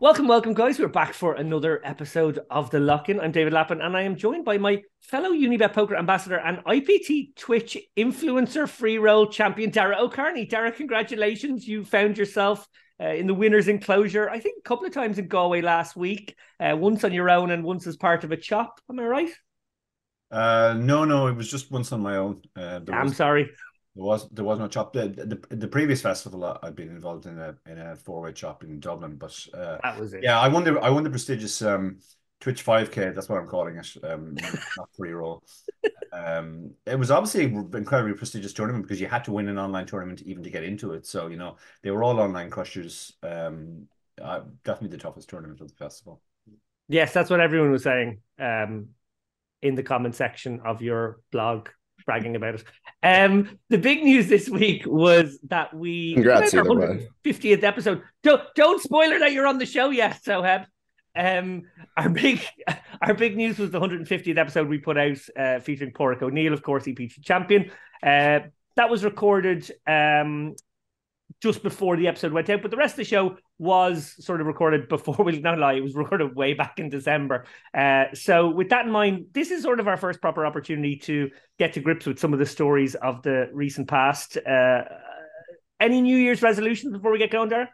Welcome, welcome, guys. We're back for another episode of The Lock In. I'm David Lappin, and I am joined by my fellow Unibet Poker ambassador and IPT Twitch influencer free roll champion, Dara O'Kearney. Dara, congratulations. You found yourself uh, in the winner's enclosure, I think a couple of times in Galway last week, uh, once on your own and once as part of a chop. Am I right? Uh, no, no, it was just once on my own. Uh, I'm was... sorry. There was there was no chop. The, the, the previous festival I'd been involved in a in a four way chop in Dublin, but uh, that was it. Yeah, I won the I won the prestigious um, Twitch five k. That's what I'm calling it. Um, not free roll. Um, it was obviously an incredibly prestigious tournament because you had to win an online tournament even to get into it. So you know they were all online crushers. Um, uh, definitely the toughest tournament of the festival. Yes, that's what everyone was saying. Um, in the comment section of your blog bragging about it. Um, the big news this week was that we Congrats, our 150th episode. Don't don't spoiler that you're on the show yet, Soheb. Um, our big our big news was the 150th episode we put out uh, featuring Pádraig O'Neill, of course, EPT champion. Uh, that was recorded um, just before the episode went out, but the rest of the show was sort of recorded before we not lie, it was recorded way back in December. Uh, so with that in mind, this is sort of our first proper opportunity to get to grips with some of the stories of the recent past. Uh, any New Year's resolutions before we get going there?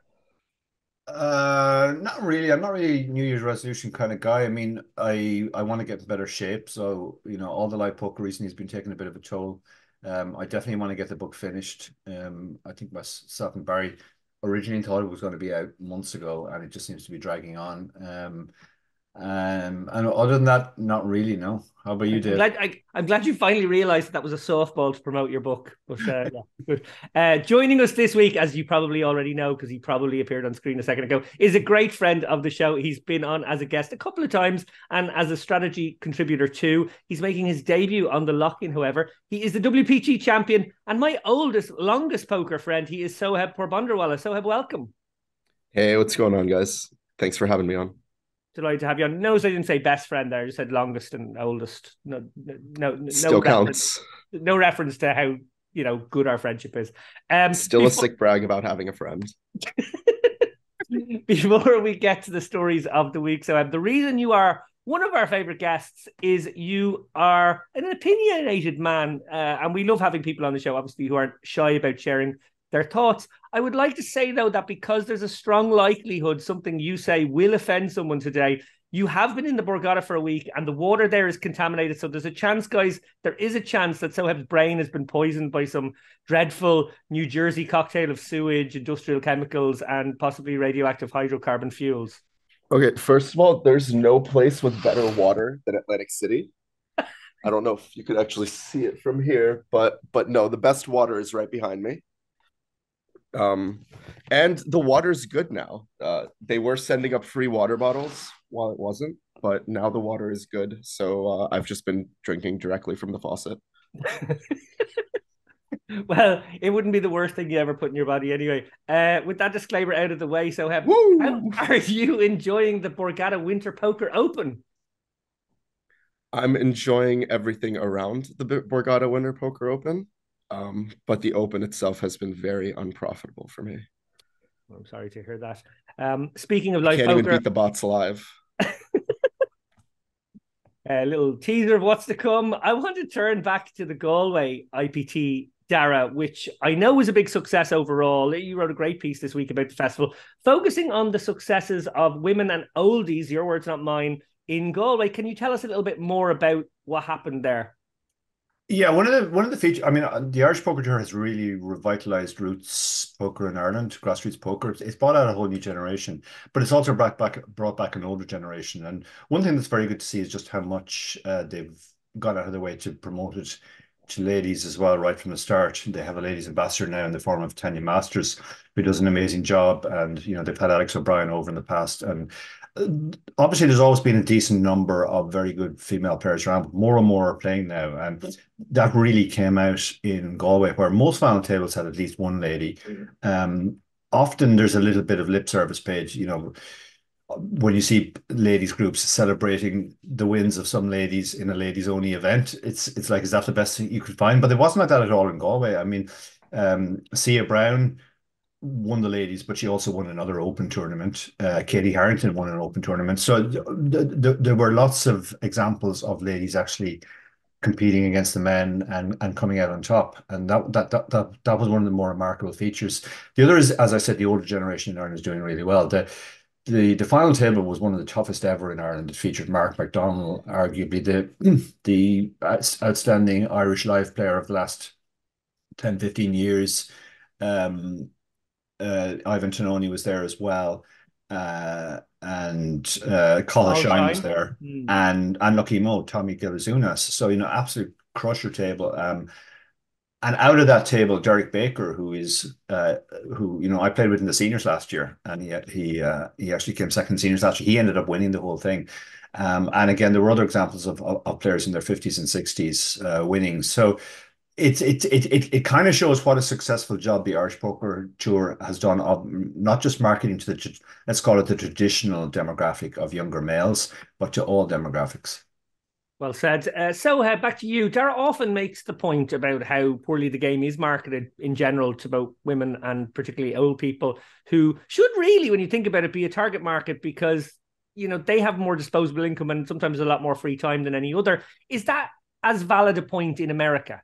Uh, not really. I'm not really New Year's resolution kind of guy. I mean, I I want to get in better shape. So you know, all the live poker recently has been taking a bit of a toll. Um, I definitely want to get the book finished. Um, I think myself and Barry originally thought it was going to be out months ago, and it just seems to be dragging on. Um, um, and other than that, not really. No. How about you, Dave? I'm glad, I, am glad you finally realised that, that was a softball to promote your book. But uh, yeah. Uh, joining us this week, as you probably already know, because he probably appeared on screen a second ago, is a great friend of the show. He's been on as a guest a couple of times and as a strategy contributor too. He's making his debut on the lock-in. However, he is the WPT champion and my oldest, longest poker friend. He is Soheb Porbandarwala. Soheb, welcome. Hey, what's going on, guys? Thanks for having me on delighted to have you on. Knows I didn't say best friend there. I just said longest and oldest. No, no, no. Still no counts. Reference, no reference to how you know good our friendship is. Um, Still before... a sick brag about having a friend. before we get to the stories of the week, so um, the reason you are one of our favorite guests is you are an opinionated man, uh, and we love having people on the show, obviously, who aren't shy about sharing their thoughts. I would like to say, though, that because there's a strong likelihood something you say will offend someone today, you have been in the Borgata for a week and the water there is contaminated. So there's a chance, guys, there is a chance that Soheb's brain has been poisoned by some dreadful New Jersey cocktail of sewage, industrial chemicals, and possibly radioactive hydrocarbon fuels. Okay, first of all, there's no place with better water than Atlantic City. I don't know if you could actually see it from here, but but no, the best water is right behind me. Um, and the water's good now. Uh, they were sending up free water bottles while it wasn't, but now the water is good. So uh, I've just been drinking directly from the faucet. well, it wouldn't be the worst thing you ever put in your body anyway. Uh, with that disclaimer out of the way, Soheb, how are you enjoying the Borgata Winter Poker Open? I'm enjoying everything around the Borgata Winter Poker Open. Um, but the open itself has been very unprofitable for me. I'm sorry to hear that. Um, speaking of live can't poker, even beat the bots live. a little teaser of what's to come. I want to turn back to the Galway IPT Dara, which I know was a big success overall. You wrote a great piece this week about the festival, focusing on the successes of women and oldies, your words, not mine, in Galway. Can you tell us a little bit more about what happened there? Yeah, one of the one of the features. I mean, uh, the Irish Poker Tour has really revitalized roots poker in Ireland, grassroots poker. It's brought out a whole new generation, but it's also brought back brought back an older generation. And one thing that's very good to see is just how much uh, they've gone out of their way to promote it to ladies as well, right from the start. They have a ladies ambassador now in the form of Tanya Masters, who does an amazing job. And you know, they've had Alex O'Brien over in the past, and obviously there's always been a decent number of very good female players around, but more and more are playing now. And that really came out in Galway, where most final tables had at least one lady. Um, often there's a little bit of lip service page, you know, when you see ladies groups celebrating the wins of some ladies in a ladies only event, it's it's like is that the best thing you could find? But it wasn't like that at all in Galway. I mean, um, Sia Brown won the ladies, but she also won another Open tournament. Uh, Katie Harrington won an Open tournament. So th- th- th- there were lots of examples of ladies actually competing against the men and and coming out on top. And that that that that, that was one of the more remarkable features. The other is, as I said, the older generation in Ireland is doing really well. The the the final table was one of the toughest ever in Ireland. It featured Marc MacDonnell, arguably the the outstanding Irish live player of the last 10, 15 years. Um, uh, Ivan Tononi was there as well. Uh, and uh, Colin Shine was there, mm. and and Lucky Mo, Tommy Gilzunas. So you know, absolute crusher table. Um, and out of that table, Derek Baker, who is uh, who you know I played with in the seniors last year, and he he uh, he actually came second seniors last year. He ended up winning the whole thing. Um, and again, there were other examples of, of, of players in their fifties and sixties uh, winning. So it it it it, it kind of shows what a successful job the Irish Poker Tour has done of not just marketing to the let's call it the traditional demographic of younger males, but to all demographics. Well said. Uh, so uh, back to you. Dara often makes the point about how poorly the game is marketed in general to both women and particularly old people who should really, when you think about it, be a target market because you know they have more disposable income and sometimes a lot more free time than any other. Is that as valid a point in America?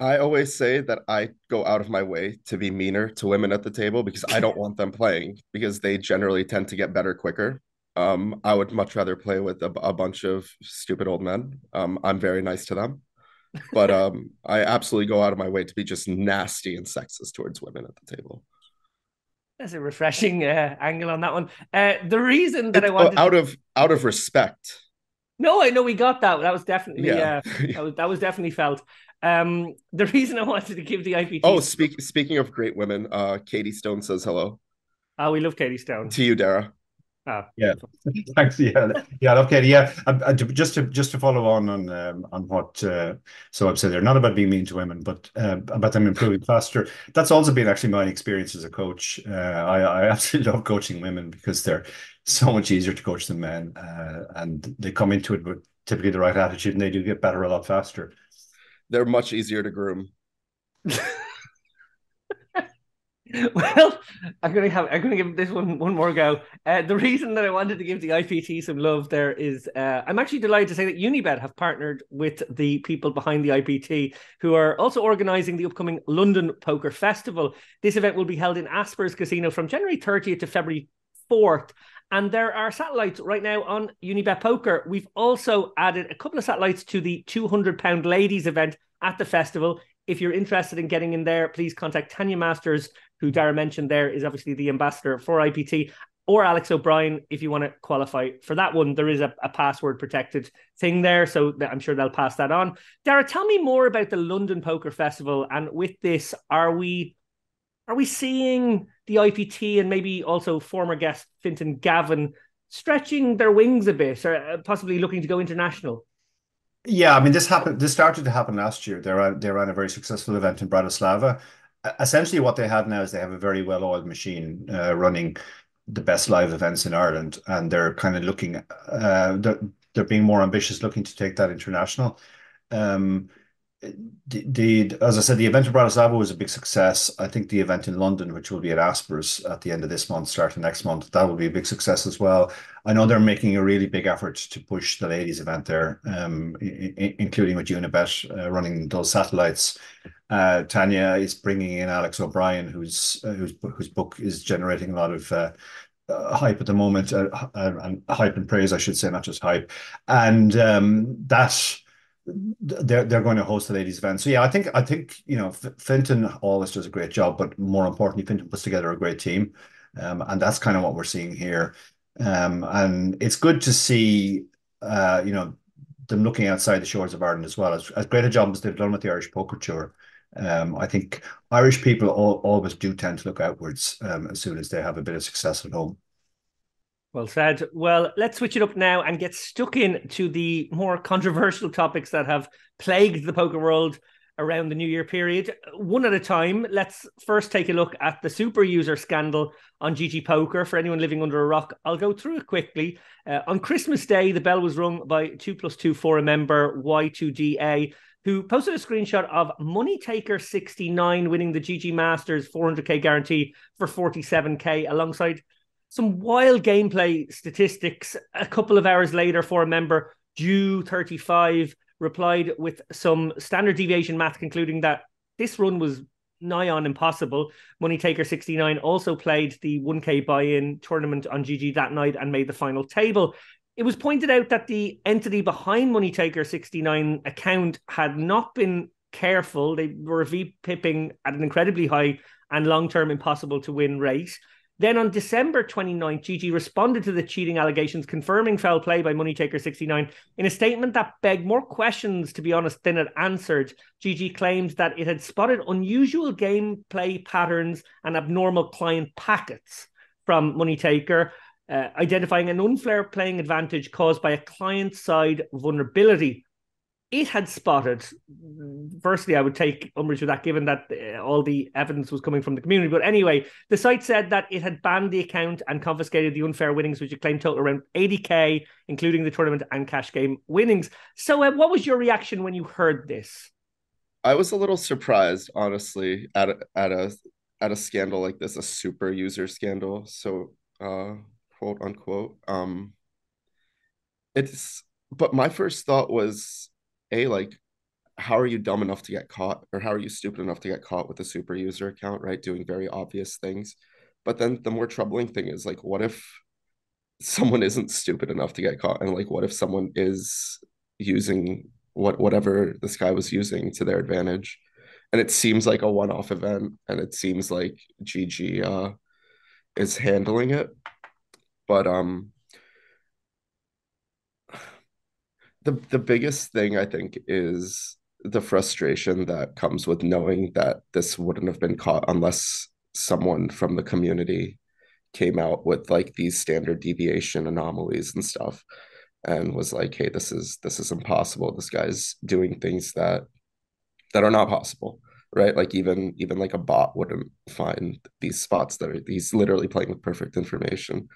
I always say that I go out of my way to be meaner to women at the table because I don't want them playing because they generally tend to get better quicker. Um, I would much rather play with a, a bunch of stupid old men. Um, I'm very nice to them, but um, I absolutely go out of my way to be just nasty and sexist towards women at the table. That's a refreshing uh, angle on that one. Uh, the reason that it, I wanted out of out of respect. No, I know we got that. That was definitely yeah. Uh, that was that was definitely felt. Um, the reason I wanted to give the IPT. Oh, speak, speaking of great women, uh, Katie Stone says hello. Oh, we love Katie Stone. To you, Dara. Oh, yeah, thanks. Yeah, yeah, okay, yeah. Uh, just to just to follow on on um, on what uh, Soheb said, they're not about being mean to women, but uh, about them improving faster. That's also been actually my experience as a coach. Uh, I, I absolutely love coaching women because they're so much easier to coach than men, uh, and they come into it with typically the right attitude, and they do get better a lot faster they're much easier to groom. well, I'm gonna have I'm gonna give this one one more go. Uh, the reason that I wanted to give the IPT some love there is uh, I'm actually delighted to say that Unibet have partnered with the people behind the IPT, who are also organising the upcoming London Poker Festival. This event will be held in Aspers Casino from January 30th to February 4th. And there are satellites right now on Unibet Poker. We've also added a couple of satellites to the 200 pound ladies event at the festival. If you're interested in getting in there, please contact Tanya Masters, who Dara mentioned there is obviously the ambassador for IPT, or Alex O'Brien if you want to qualify for that one. There is a, a password protected thing there, so I'm sure they'll pass that on. Dara, tell me more about the London Poker Festival. And with this, are we are we seeing the IPT and maybe also former guest Fintan Gavin stretching their wings a bit or uh, possibly looking to go international? Yeah, I mean, this happened. This started to happen last year. They ran, they ran a very successful event in Bratislava. Essentially, what they have now is they have a very well-oiled machine uh, running the best live events in Ireland, and they're kind of looking. Uh, they're, they're being more ambitious, looking to take that international. Um, the, the as I said, the event in Bratislava was a big success. I think the event in London, which will be at Aspers at the end of this month, starting next month, that will be a big success as well. I know they're making a really big effort to push the ladies event there, um, including with Unibet uh, running those satellites. Uh, Tanya is bringing in Alex O'Brien, whose uh, whose whose book is generating a lot of uh, uh, hype at the moment, uh, and hype and praise, I should say, not just hype, and um, that they're they're going to host the ladies event. So yeah, I think I think you know Fintan always does a great job, but more importantly, Fintan puts together a great team, um, and that's kind of what we're seeing here. Um, and it's good to see, uh, you know, them looking outside the shores of Ireland as well. As, as great a job as they've done with the Irish Poker Tour, um, I think Irish people all, always do tend to look outwards um, as soon as they have a bit of success at home. Well said. Well, let's switch it up now and get stuck into the more controversial topics that have plagued the poker world around the New Year period. One at a time. Let's first take a look at the super user scandal on GG Poker. For anyone living under a rock, I'll go through it quickly. Uh, on Christmas Day, the bell was rung by 2 plus 2 for a member, Y2DA. who posted a screenshot of Money Taker 69 winning the GG Masters 400k guarantee for 47k alongside some wild gameplay statistics. A couple of hours later, for a member, Jew35 replied with some standard deviation math, concluding that this run was nigh on impossible. Money Taker 69 also played the 1K buy in tournament on GG that night and made the final table. It was pointed out that the entity behind Money Taker 69 account had not been careful. They were V pipping at an incredibly high and long term impossible to win rate. Then on December 29th, GG responded to the cheating allegations, confirming foul play by Moneytaker69 in a statement that begged more questions, to be honest, than it answered. GG claimed that it had spotted unusual gameplay patterns and abnormal client packets from Moneytaker, uh, identifying an unfair playing advantage caused by a client side vulnerability it had spotted. Firstly, I would take umbrage with that, given that uh, all the evidence was coming from the community. But anyway, the site said that it had banned the account and confiscated the unfair winnings, which it claimed total around 80k, including the tournament and cash game winnings. So, uh, what was your reaction when you heard this? I was a little surprised, honestly, at a, at a at a scandal like this, a super user scandal. So, uh, quote unquote. Um, it's but my first thought was a like how are you dumb enough to get caught or how are you stupid enough to get caught with a super user account right? Doing very obvious things. But then the more troubling thing is like what if someone isn't stupid enough to get caught? And like what if someone is using what whatever this guy was using to their advantage? And it seems like a one-off event and it seems like gg uh is handling it. But um the the biggest thing I think is the frustration that comes with knowing that this wouldn't have been caught unless someone from the community came out with like these standard deviation anomalies and stuff and was like hey this is this is impossible. This guy's doing things that that are not possible right? Like even even like a bot wouldn't find these spots that are he's literally playing with perfect information.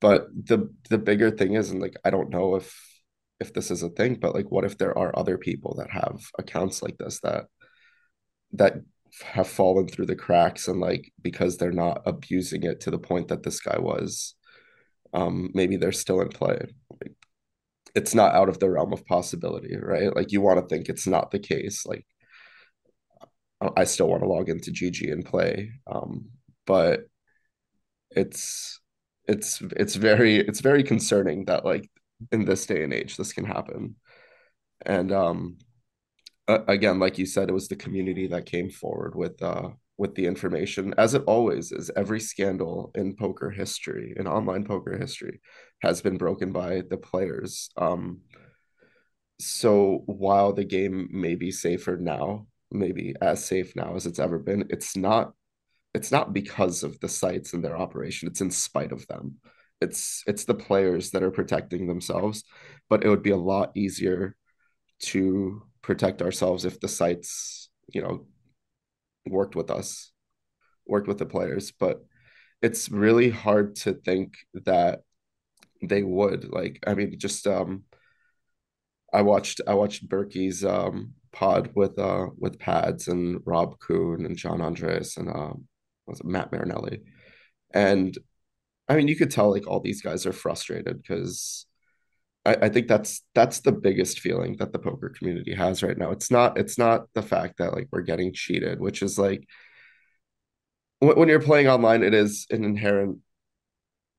But the the bigger thing is and like i don't know if if this is a thing but like what if there are other people that have accounts like this that that have fallen through the cracks and like because they're not abusing it to the point that this guy was um maybe they're still in play. Like, it's not out of the realm of possibility right? Like you want to think it's not the case like i still want to log into gg and play um but it's it's it's very it's very concerning that like in this day and age this can happen. And um again like you said it was the community that came forward with uh with the information. As it always is every scandal in poker history in online poker history has been broken by the players. Um so while the game may be safer now maybe as safe now as it's ever been it's not it's not because of the sites and their operation. It's in spite of them it's it's the players that are protecting themselves but it would be a lot easier to protect ourselves if the sites you know worked with us worked with the players. But it's really hard to think that they would like i mean just um i watched i watched berkey's um pod with uh with pads and rob kuhn and john andres and um was it matt marinelli? And I mean, you could tell like all these guys are frustrated because I, I think that's that's the biggest feeling that the poker community has right now. It's not it's not the fact that like we're getting cheated, which is like when, when you're playing online, it is an inherent.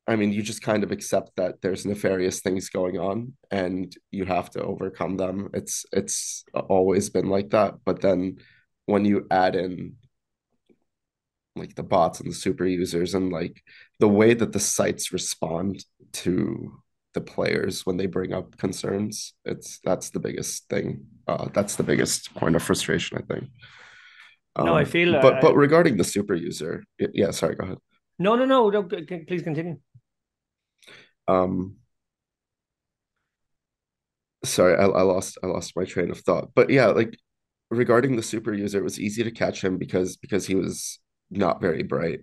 I mean, you just kind of accept that there's nefarious things going on, and you have to overcome them. It's it's always been like that, but then when you add in like the bots and the super users and like the way that the sites respond to the players when they bring up concerns it's that's the biggest thing. Uh, that's the biggest point of frustration i think. Um, no i um, feel but uh, but regarding the super user yeah sorry go ahead. No no no no please continue. Um sorry I, I lost i lost my train of thought. But yeah like regarding the super user it was easy to catch him because because he was not very bright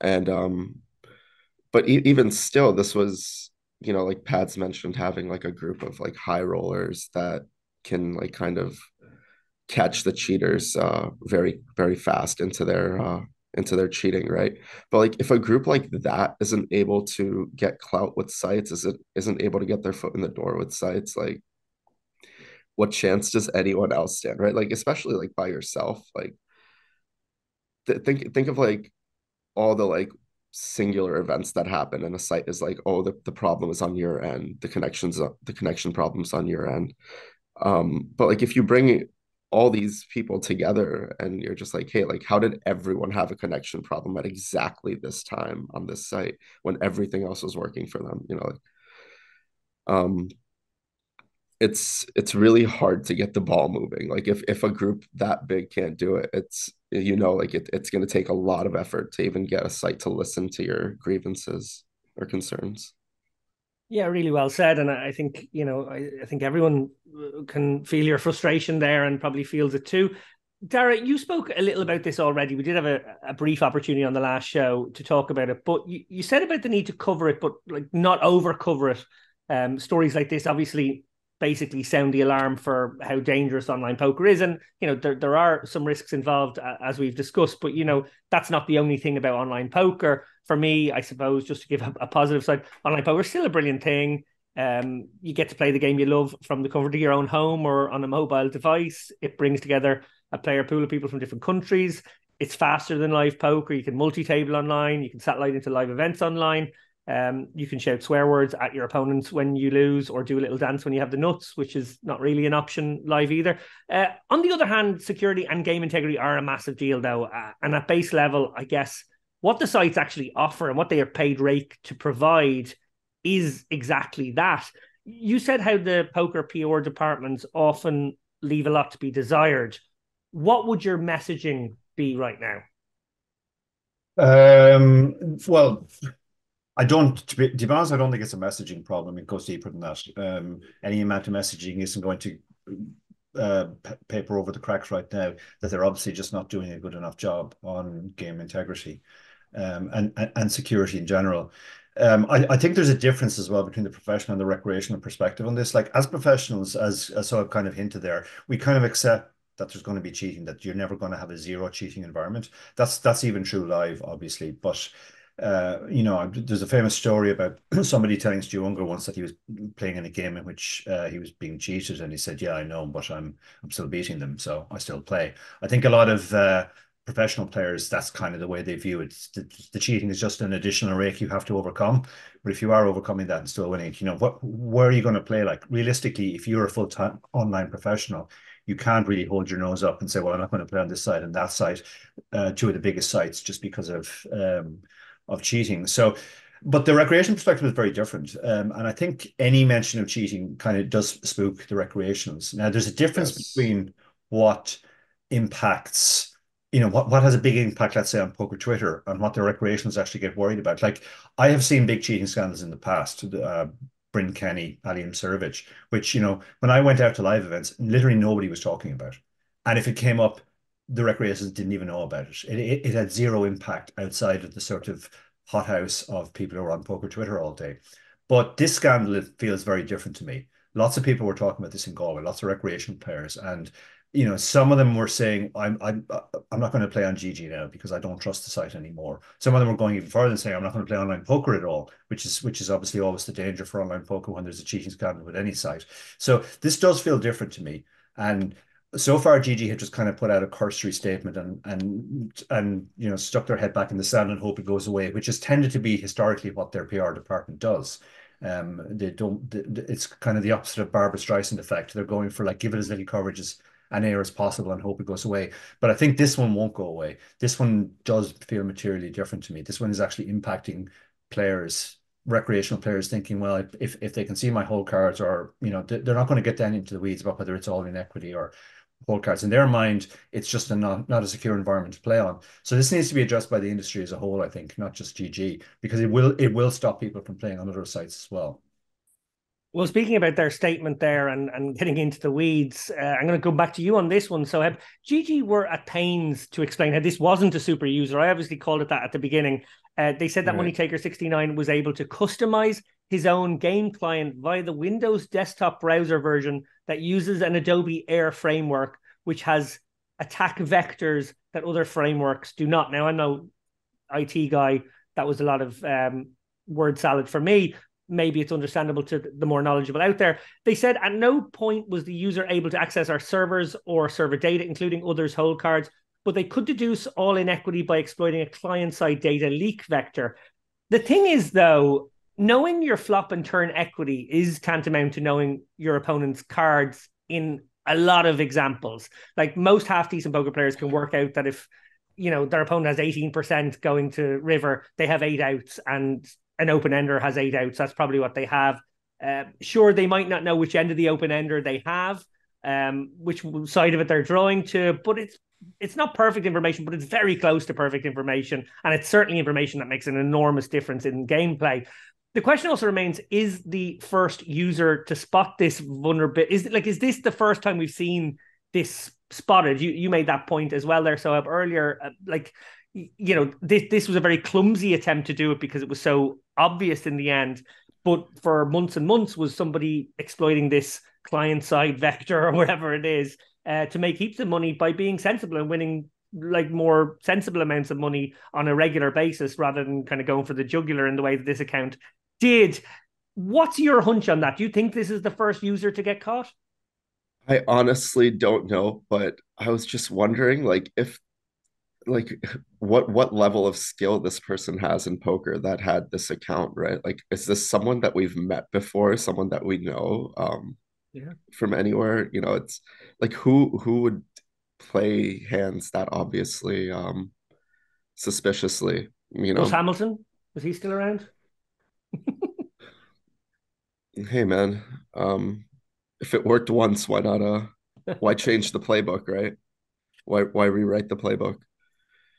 and um but e- even still this was you know like pads mentioned having like a group of like high rollers that can like kind of catch the cheaters uh, very very fast into their uh, into their cheating, right? But like if a group like that isn't able to get clout with sites, isn't isn't able to get their foot in the door with sites, like what chance does anyone else stand, right? Like especially like by yourself, like th- think think of like all the like singular events that happen and a site is like oh the, the problem is on your end. The connections the connection problems on your end. Um but like if you bring all these people together and you're just like hey like how did everyone have a connection problem at exactly this time on this site when everything else was working for them you know like, um it's it's really hard to get the ball moving like if if a group that big can't do it it's you know like it, it's going to take a lot of effort to even get a site to listen to your grievances or concerns yeah, really well said. And I think, you know, I, I, think everyone uh, can feel your frustration there and probably feels it too. Dara, you spoke a little about this already. We did have a, a brief opportunity on the last show to talk about it, but you, you said about the need to cover it, but like not over cover it. Um, stories like this obviously basically sound the alarm for how dangerous online poker is. And, you know, there, there are some risks involved, uh, as we've discussed, but, you know, that's not the only thing about online poker. For me, I suppose, just to give a, a positive side, online poker is still a brilliant thing. Um, you get to play the game you love from the comfort of your own home or on a mobile device. It brings together a player pool of people from different countries. It's faster than live poker. You can multi-table online. You can satellite into live events online. Um, you can shout swear words at your opponents when you lose, or do a little dance when you have the nuts, which is not really an option live either. Uh, on the other hand, security and game integrity are a massive deal, though. Uh, and at base level, I guess what the sites actually offer and what they are paid rate to provide is exactly that. You said how the poker PR departments often leave a lot to be desired. What would your messaging be right now? Um, well, I don't, to be, to be, honest, I don't think it's a messaging problem. It goes deeper than that. Um, any amount of messaging isn't going to uh, paper over the cracks right now that they're obviously just not doing a good enough job on game integrity um, and, and, and security in general. Um, I, I, think there's a difference as well between the professional and the recreational perspective on this. Like as professionals, as, as so I've kind of hinted there, we kind of accept that there's going to be cheating, that you're never going to have a zero cheating environment. That's that's even true live, obviously. But uh, you know, there's a famous story about somebody telling Stu Ungar once that he was playing in a game in which uh, he was being cheated, and he said, "Yeah, I know, but I'm I'm still beating them, so I still play." I think a lot of uh, professional players, that's kind of the way they view it. The, the, cheating is just an additional rake you have to overcome. But if you are overcoming that and still winning, you know, what where are you going to play? Like realistically, if you're a full time online professional, you can't really hold your nose up and say, "Well, I'm not going to play on this side and that side," uh, two of the biggest sites, just because of um, of cheating. So, but the recreation perspective is very different. Um, and I think any mention of cheating kind of does spook the recreationals. Now, there's a difference yes. between what impacts, you know, what, what has a big impact, let's say, on poker Twitter and what the recreationals actually get worried about. Like, I have seen big cheating scandals in the past. Uh, Bryn Kenney, Ali Imsirovic, which, you know, when I went out to live events, literally nobody was talking about. And if it came up, the recreations didn't even know about it. It, it. it had zero impact outside of the sort of hothouse of people who are on poker Twitter all day. But this scandal feels very different to me. Lots of people were talking about this in Galway, lots of recreational players, and you know some of them were saying, "I'm I'm uh, I'm not going to play on GG now because I don't trust the site anymore." Some of them were going even further and saying, "I'm not going to play online poker at all," which is which is obviously always the danger for online poker when there's a cheating scandal with any site. So this does feel different to me, and so far GG had just kind of put out a cursory statement and and and you know stuck their head back in the sand and hope it goes away, which has tended to be historically what their PR department does. Um, they don't. It's kind of the opposite of Barbra Streisand effect. They're going for like give it as little coverage as and air as possible and hope it goes away. But I think this one won't go away. This one does feel materially different to me. This one is actually impacting players recreational players thinking, well, if if they can see my whole cards, or you know, they're not going to get down into the weeds about whether it's all-in equity or whole cards. In their mind, it's just a not, not a secure environment to play on. So this needs to be addressed by the industry as a whole, I think, not just GG, because it will it will stop people from playing on other sites as well. Well, speaking about their statement there and, and getting into the weeds, uh, I'm going to go back to you on this one. So, GG were at pains to explain how this wasn't a super user. I obviously called it that at the beginning. Uh, they said that right. MoneyTaker69 was able to customize his own game client via the Windows desktop browser version that uses an Adobe Air framework which has attack vectors that other frameworks do not. Now, I'm no IT guy. That was a lot of um, word salad for me. Maybe it's understandable to the more knowledgeable out there. They said at no point was the user able to access our servers or server data, including others' hold cards, but they could deduce all-in equity by exploiting a client side data leak vector. The thing is, though, knowing your flop and turn equity is tantamount to knowing your opponent's cards in a lot of examples. Like most half decent poker players can work out that if you know their opponent has 18% going to river, they have eight outs, and an open ender has eight outs. That's probably what they have. Uh, sure, they might not know which end of the open ender they have, um, which side of it they're drawing to, but it's it's not perfect information, but it's very close to perfect information, and it's certainly information that makes an enormous difference in gameplay the question also remains: Is the first user to spot this vulnerability? Is like is this the first time we've seen this spotted? You you made that point as well there. So up earlier, uh, like you know, this this was a very clumsy attempt to do it because it was so obvious in the end. But for months and months, was somebody exploiting this client side vector or whatever it is uh, to make heaps of money by being sensible and winning like more sensible amounts of money on a regular basis rather than kind of going for the jugular in the way that this account did. What's your hunch on that? Do you think this is the first user to get caught? I honestly don't know, but I was just wondering, like, if, like, what what level of skill this person has in poker that had this account, right? Like, is this someone that we've met before, someone that we know, um, yeah, from anywhere? You know, it's like who who would play hands that obviously, um, suspiciously? You know, was Hamilton was he still around? Hey man, um, if it worked once, why not? Uh, why change the playbook, right? Why why rewrite the playbook?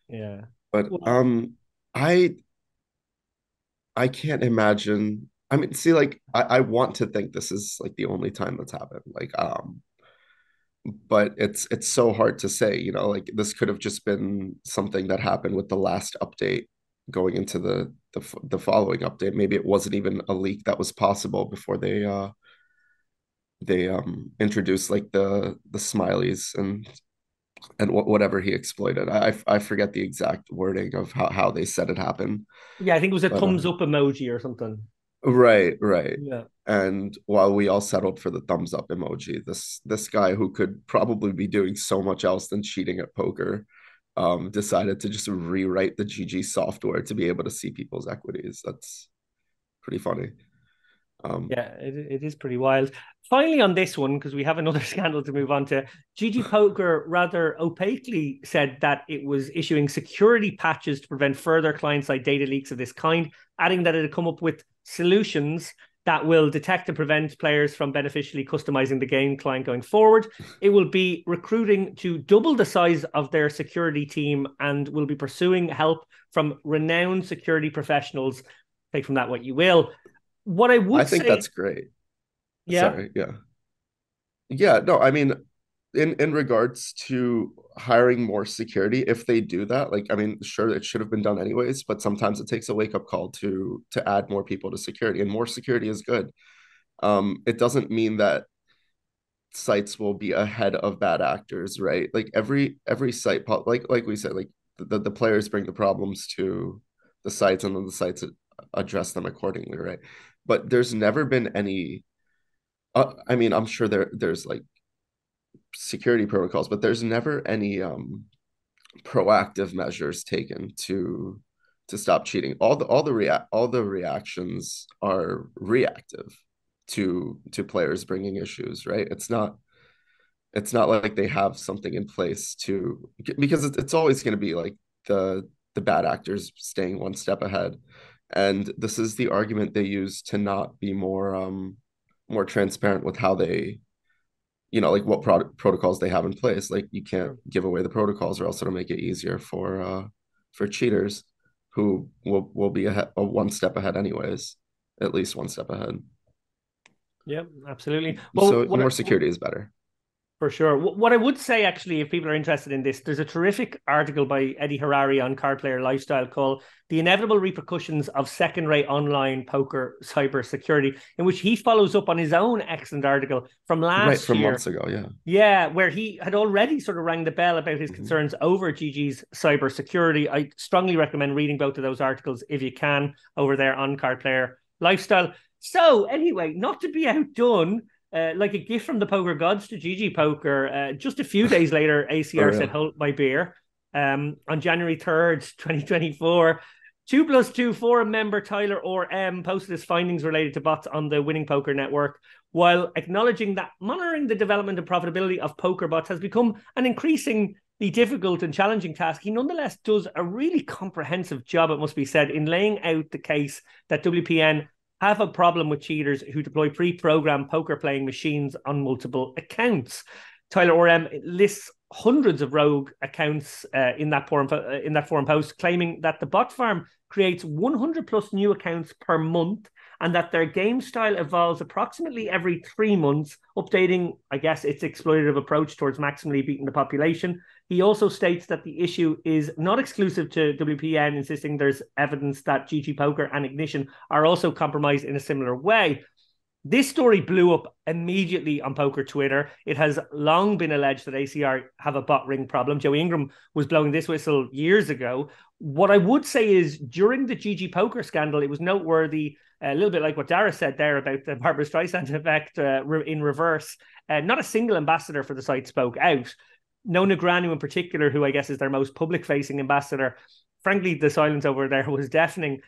Yeah, but um, I I can't imagine. I mean, see, like I, I want to think this is like the only time that's happened. Like, um, but it's it's so hard to say. You know, like this could have just been something that happened with the last update going into the the the following update. Maybe it wasn't even a leak that was possible before they uh they um introduced like the the smileys and and wh- whatever he exploited. I I forget the exact wording of how how they said it happened. Yeah, I think it was a but, thumbs uh, up emoji or something. Right, right. Yeah. And while we all settled for the thumbs up emoji, this this guy who could probably be doing so much else than cheating at poker um, decided to just rewrite the GG software to be able to see people's equities. That's pretty funny. Um, yeah, it, it is pretty wild. Finally, on this one, because we have another scandal to move on to, GG Poker rather opaquely said that it was issuing security patches to prevent further client side data leaks of this kind, adding that it had come up with solutions that will detect and prevent players from beneficially customizing the game client going forward. It will be recruiting to double the size of their security team and will be pursuing help from renowned security professionals. Take from that what you will. What I would say. I think say, that's great. Yeah. Sorry, yeah. Yeah, no, I mean, in in regards to hiring more security if they do that like i mean sure it should have been done anyways but sometimes it takes a wake up call to to add more people to security and more security is good. Um it doesn't mean that sites will be ahead of bad actors right? Like every every site like like we said like the, the players bring the problems to the sites and then the sites address them accordingly right? But there's never been any uh, i mean i'm sure there there's like security protocols, but there's never any um, proactive measures taken to to stop cheating. All the all the rea- all the reactions are reactive to to players bringing issues, right? It's not it's not like they have something in place to because it's, it's always going to be like the the bad actors staying one step ahead and this is the argument they use to not be more um more transparent with how they you know like what pro- protocols they have in place like you can't give away the protocols or else it'll make it easier for uh for cheaters who will will be a, a one step ahead anyways at least one step ahead. Yeah absolutely. Well so more security is better For sure. What I would say, actually, if people are interested in this, there's a terrific article by Eddie Harary on Card Player Lifestyle called The Inevitable Repercussions of Second Rate Online Poker Cyber Security, in which he follows up on his own excellent article from last right, from year. months ago, yeah. Yeah, where he had already sort of rang the bell about his Mhm. concerns over GG's cyber security. I strongly recommend reading both of those articles if you can over there on Card Player Lifestyle. So, anyway, not to be outdone, uh, like a gift from the poker gods to GG Poker. Uh, just a few days later, ACR Oh, yeah. said, "Hold my beer." Um, on January third, twenty twenty four. Two plus two forum member Tyler or M posted his findings related to bots on the Winning Poker Network, while acknowledging that monitoring the development and profitability of poker bots has become an increasingly difficult and challenging task. He nonetheless does a really comprehensive job, it must be said, in laying out the case that WPN have a problem with cheaters who deploy pre-programmed poker playing machines on multiple accounts. Tyler Orem lists hundreds of rogue accounts uh, in that forum uh, in that forum post, claiming that the bot farm creates 100 plus new accounts per month, and that their game style evolves approximately every three months, updating, I guess, its exploitative approach towards maximally beating the population. He also states that the issue is not exclusive to WPN, insisting there's evidence that GG Poker and Ignition are also compromised in a similar way. This story blew up immediately on poker Twitter. It has long been alleged that ACR have a bot ring problem. Joey Ingram was blowing this whistle years ago. What I would say is during the GG poker scandal, it was noteworthy, a little bit like what Dara said there about the Barbra Streisand effect uh, in reverse. Uh, not a single ambassador for the site spoke out. No Negreanu in particular, who I guess is their most public facing ambassador. Frankly, the silence over there was deafening.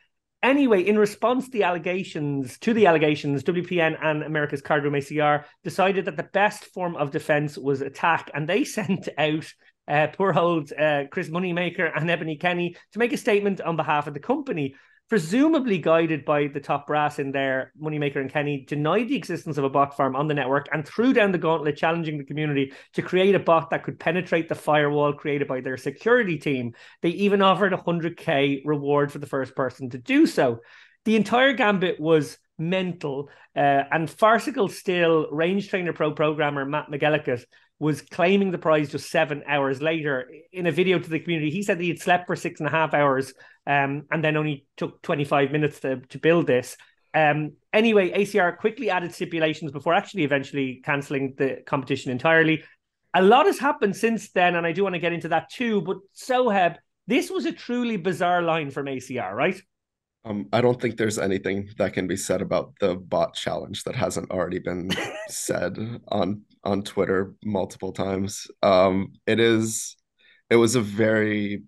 Anyway, in response to the allegations, to the allegations, WPN and America's Card Room ACR decided that the best form of defense was attack, and they sent out uh, poor old uh, Chris Moneymaker and Ebony Kenney to make a statement on behalf of the company. Presumably guided by the top brass in there, Moneymaker and Kenney denied the existence of a bot farm on the network and threw down the gauntlet, challenging the community to create a bot that could penetrate the firewall created by their security team. They even offered a 100k reward for the first person to do so. The entire gambit was mental, uh, and farcical still range trainer pro programmer Matt McGillicuddy was claiming the prize just seven hours later. In a video to the community, he said he had slept for six and a half hours um, and then only took 25 minutes to, to build this. Um, anyway, ACR quickly added stipulations before actually eventually cancelling the competition entirely. A lot has happened since then, and I do want to get into that too. But Soheb, this was a truly bizarre line from ACR, right? Um, I don't think there's anything that can be said about the bot challenge that hasn't already been said on on Twitter multiple times. Um, it is it was a very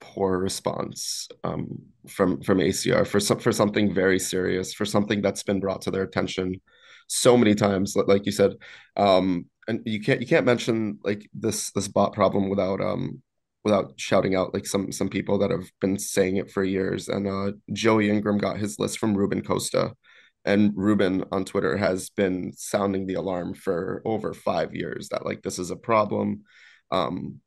poor response um, from from ACR for some for something very serious, for something that's been brought to their attention so many times. Like you said, um, and you can't you can't mention like this this bot problem without um without shouting out like some some people that have been saying it for years. And uh, Joey Ingram got his list from Ruben Costa, and Ruben on Twitter has been sounding the alarm for over five years that like this is a problem. Um,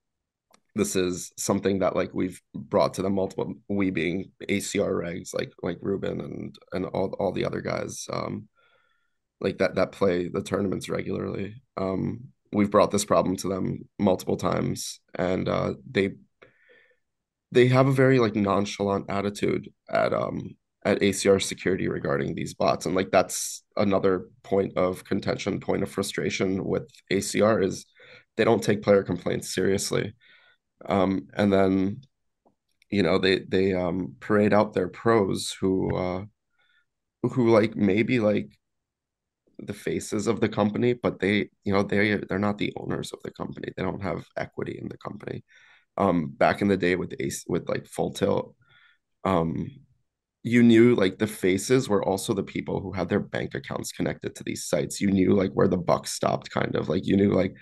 this is something that like we've brought to them multiple we being ACR regs like like Ruben and and all all the other guys um like that that play the tournaments regularly um we've brought this problem to them multiple times and uh they they have a very like nonchalant attitude at um at ACR security regarding these bots and like that's another point of contention point of frustration with ACR is they don't take player complaints seriously um, and then you know they they um, parade out their pros who uh, who like maybe like the faces of the company, but they you know they they're not the owners of the company. They don't have equity in the company. Um, back in the day with Ace with like Full Tilt, um, you knew like the faces were also the people who had their bank accounts connected to these sites. You knew like where the buck stopped, kind of like you knew like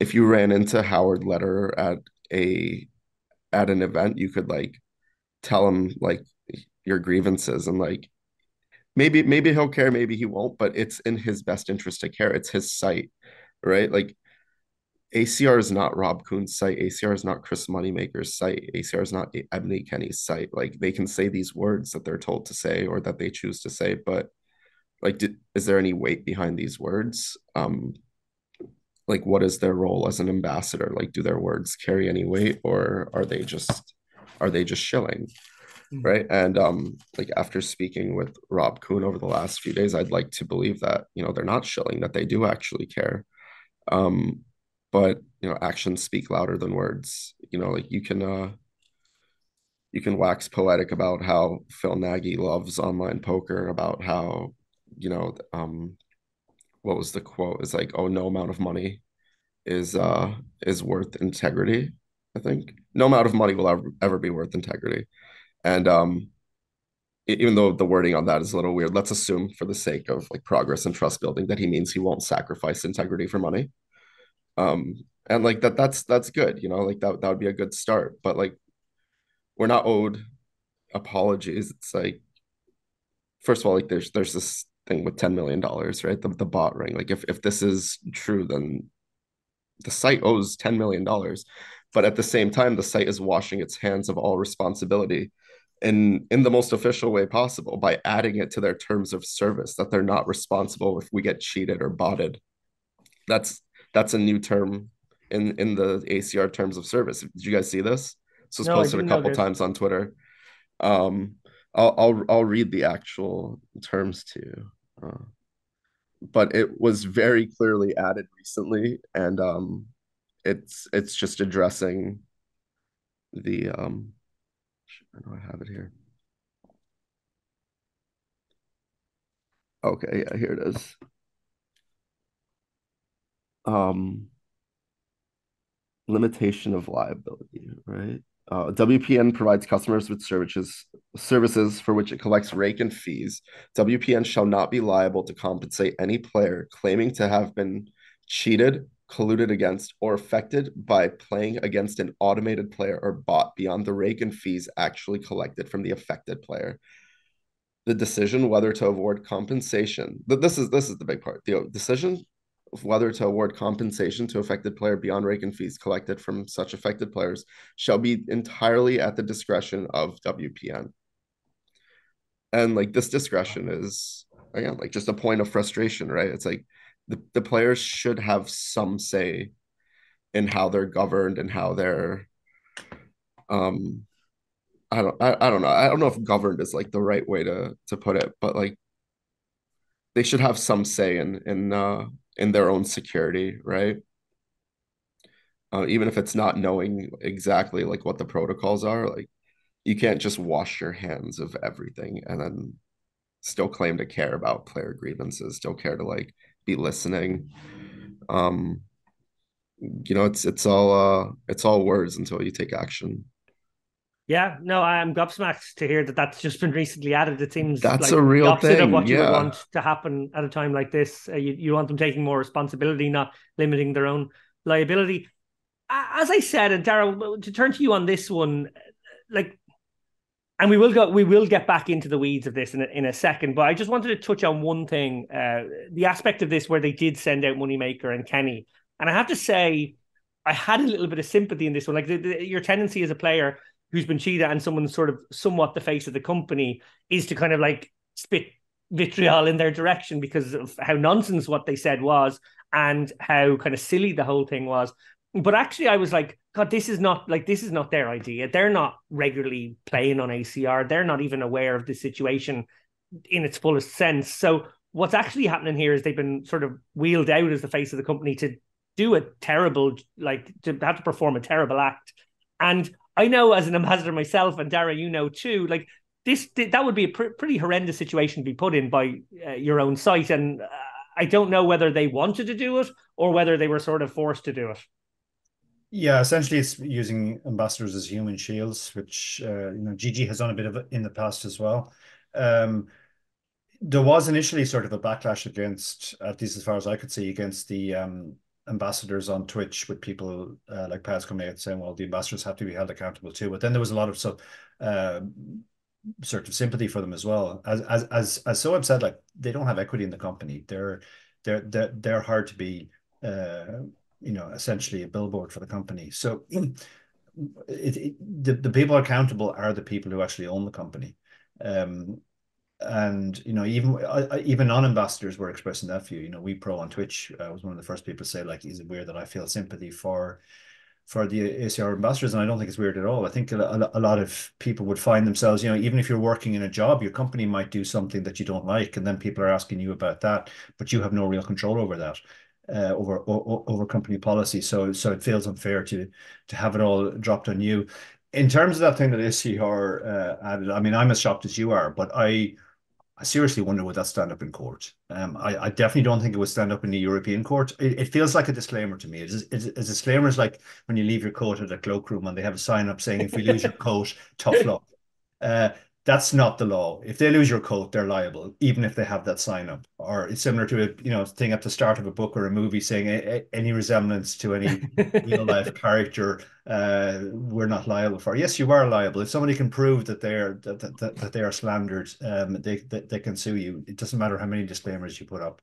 if you ran into Howard Lederer at a at an event you could like tell him like your grievances and like maybe maybe he'll care maybe he won't but it's in his best interest to care it's his site right like ACR is not Rob Kuhn's site. ACR is not Chris Moneymaker's site. ACR is not Ebony Kenney's site. Like they can say these words that they're told to say or that they choose to say, but like, did, is there any weight behind these words? Um, like what is their role as an ambassador like do their words carry any weight or are they just are they just shilling mm-hmm. right and um like after speaking with rob kuhn over the last few days i'd like to believe that you know they're not shilling that they do actually care um but you know actions speak louder than words. You know like you can uh you can wax poetic about how phil nagy loves online poker about how you know um what was the quote? It's like oh no amount of money is uh is worth integrity i think. No amount of money will ever, ever be worth integrity. And um even though the wording on that is a little weird let's assume for the sake of like progress and trust building that he means he won't sacrifice integrity for money um and like that that's that's good you know like that that would be a good start. But like we're not owed apologies. It's like first of all like there's there's this thing with 10 million dollars right? The, the bot ring. Like if if this is true then the site owes 10 million dollars. But at the same time the site is washing its hands of all responsibility in in the most official way possible by adding it to their terms of service that they're not responsible if we get cheated or botted. That's that's a new term in in the acr terms of service did you guys see this this was no, posted a couple times on twitter um I'll, I'll I'll read the actual terms to you. Uh, but it was very clearly added recently, and um, it's it's just addressing the um, I know I have it here. Okay, yeah, here it is. Um, limitation of liability, right? Uh, WPN provides customers with services services for which it collects rake and fees. WPN shall not be liable to compensate any player claiming to have been cheated, colluded against, or affected by playing against an automated player or bot beyond the rake and fees actually collected from the affected player. The decision whether to award compensation. This is this is the big part. The decision whether to award compensation to affected player beyond rake and fees collected from such affected players shall be entirely at the discretion of WPN. And like this discretion is again like just a point of frustration, right? It's like the, the players should have some say in how they're governed and how they're um I don't I, I don't know. I don't know if governed is like the right way to to put it, but like they should have some say in in uh in their own security, right? Uh, even if it's not knowing exactly like what the protocols are, like you can't just wash your hands of everything and then still claim to care about player grievances, still care to like be listening. Um, you know, it's it's all uh it's all words until you take action. Yeah, no, I'm gobsmacked to hear that that's just been recently added. It seems that's like a real opposite thing. of what you would want to happen at a time like this. Uh, you, you want them taking more responsibility, not limiting their own liability. As I said, and Dara, to turn to you on this one, like, and we will go, we will get back into the weeds of this in a, in a second. But I just wanted to touch on one thing, uh, the aspect of this where they did send out Moneymaker and Kenney, and I have to say, I had a little bit of sympathy in this one. Like the, the, your tendency as a player who's been cheated and someone's sort of somewhat the face of the company is to kind of like spit vitriol in their direction because of how nonsense what they said was and how kind of silly the whole thing was. But actually, I was like, God, this is not like this is not their idea. They're not regularly playing on ACR. They're not even aware of the situation in its fullest sense. So what's actually happening here is they've been sort of wheeled out as the face of the company to do a terrible, like to have to perform a terrible act. And I know as an ambassador myself, and Dara, you know too, like this, that would be a pr- pretty horrendous situation to be put in by uh, your own site. And uh, I don't know whether they wanted to do it or whether they were sort of forced to do it. Yeah, essentially, it's using ambassadors as human shields, which uh, you know GG has done a bit of in the past as well. Um, there was initially sort of a backlash against, at least as far as I could see, against the um, ambassadors on Twitch with people uh, like Pads coming out saying, well, the ambassadors have to be held accountable too. But then there was a lot of so uh, sort of sympathy for them as well. As as as as Soheb said, like they don't have equity in the company. They're they're they're, they're hard to be uh, you know, essentially a billboard for the company. So it, it, the, the people accountable are the people who actually own the company. Um, and you know even uh, even non-ambassadors were expressing that view. You know we pro on twitch uh, was one of the first people to say like is it weird that i feel sympathy for for the acr ambassadors? And i don't think it's weird at all. I think a, a, lot of people would find themselves you know even if you're working in a job your company might do something that you don't like and then people are asking you about that but you have no real control over that uh, over, over over company policy. So so it feels unfair to to have it all dropped on you. In terms of that thing that ACR uh, added, I mean, I'm as shocked as you are, but I I seriously wonder would that stand up in court. Um, I, I, definitely don't think it would stand up in the European court. It, it feels like a disclaimer to me. It's, it's, it's a disclaimer is like when you leave your coat at a cloakroom and they have a sign up saying, "If we lose your coat, tough luck." Uh, that's not the law. If they lose your coat, they're liable, even if they have that sign up. Or it's similar to a you know thing at the start of a book or a movie saying a, a, any resemblance to any real life character, uh, we're not liable for. Yes, you are liable if somebody can prove that they're that, that, that they are slandered. Um, they, they they can sue you. It doesn't matter how many disclaimers you put up,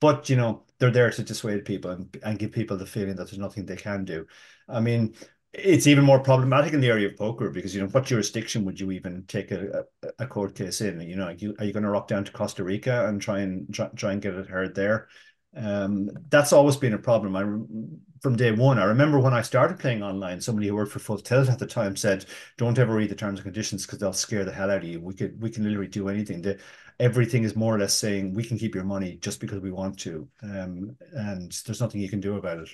but you know they're there to dissuade people and and give people the feeling that there's nothing they can do. I mean, it's even more problematic in the area of poker because you know what jurisdiction would you even take a, a, a court case in? You know are you, you going to rock down to costa rica and try and try, try and get it heard there? Um, that's always been a problem. I from day one. I remember when i started playing online somebody who worked for full tilt at the time said don't ever read the terms and conditions because they'll scare the hell out of you. We could we can literally do anything. The, everything is more or less saying we can keep your money just because we want to. Um, and there's nothing you can do about it.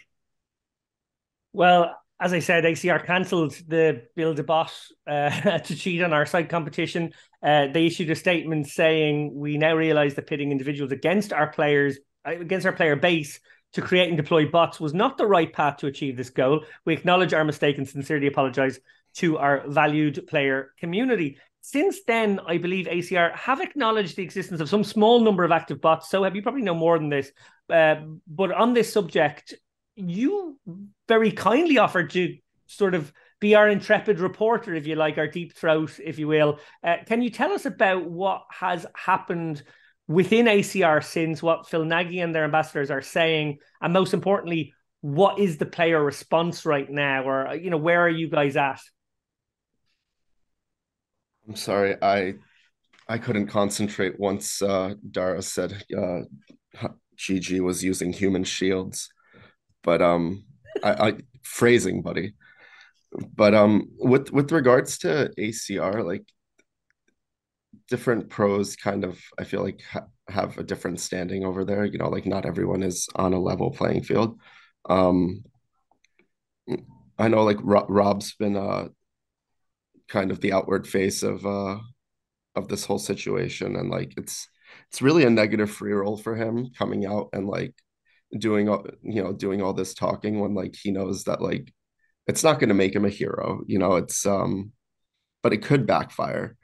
Well as I said, ACR cancelled the build a bot uh, to cheat on our site competition. Uh, they issued a statement saying we now realise that pitting individuals against our players uh, against our player base to create and deploy bots was not the right path to achieve this goal. We acknowledge our mistake and sincerely apologise to our valued player community. Since then, I believe ACR have acknowledged the existence of some small number of active bots. Soheb you probably know more than this? Uh, but on this subject, you very kindly offered to sort of be our intrepid reporter, if you like, our deep throat, if you will. Uh, can you tell us about what has happened within ACR since what Phil Nagy and their ambassadors are saying, and most importantly, what is the player response right now, or you know, where are you guys at? I'm sorry, I I couldn't concentrate once uh, Dara said uh, GG was using human shields but um, I, I phrasing, buddy. But um, with with regards to ACR, like different pros, kind of, I feel like ha- have a different standing over there. You know, like not everyone is on a level playing field. Um, I know like Ro- Rob's been uh kind of the outward face of uh of this whole situation, and like it's it's really a negative free roll for him coming out and like doing all you know doing all this talking when like he knows that like it's not going to make him a hero you know it's um but it could backfire.